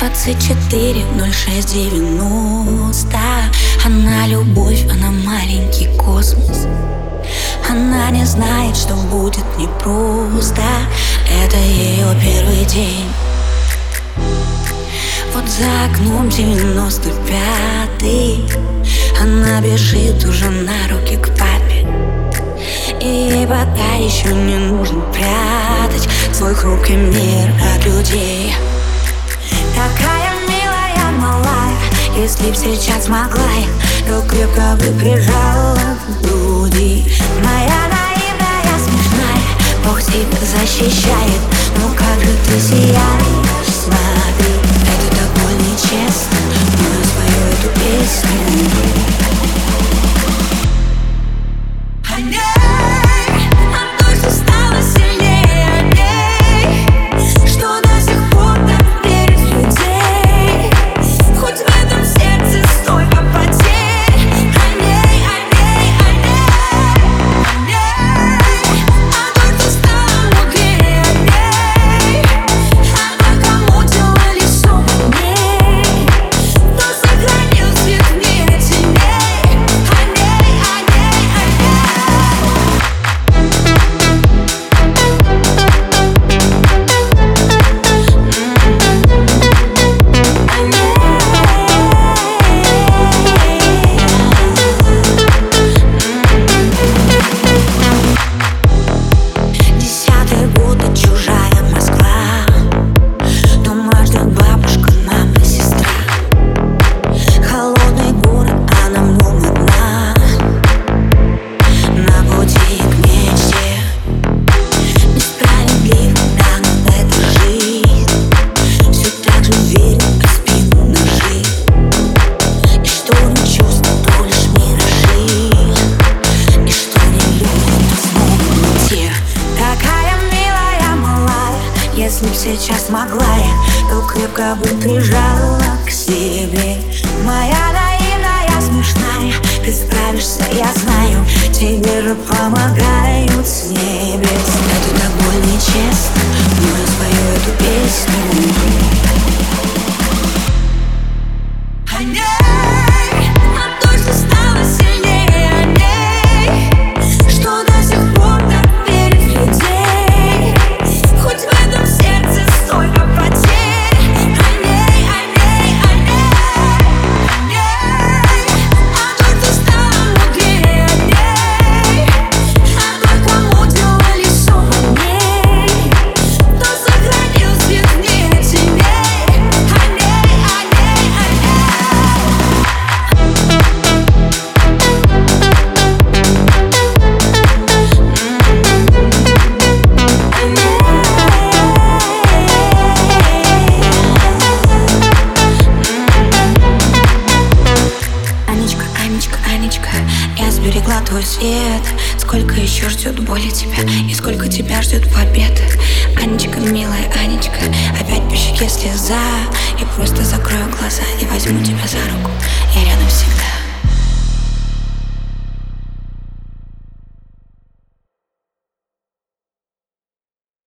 24 06 90 Она любовь, она маленький космос. Она не знает, что будет непросто. Это ее первый день. Вот за окном 95-й Она бежит уже на руки к папе. И ей пока еще не нужно прятать Свой хрупкий мир от людей Такая милая, малая Если б сейчас могла я То крепко бы прижала к груди. Моя наивная, смешная Бог тебя защищает. Ну как же ты сияешь, смотри Это так больно и честно. Но я спою эту песню Если б сейчас могла я, то крепко бы прижала к себе. Моя наивная, смешная, ты справишься, я знаю. Тебе же помогают с небес. Это так больно и честно, но я спою эту песню сберегла твой свет. Сколько еще ждет боли тебя? И сколько тебя ждет побед? Анечка, милая Анечка Опять по щеке слеза. И просто закрою глаза И возьму тебя за руку. Я рядом всегда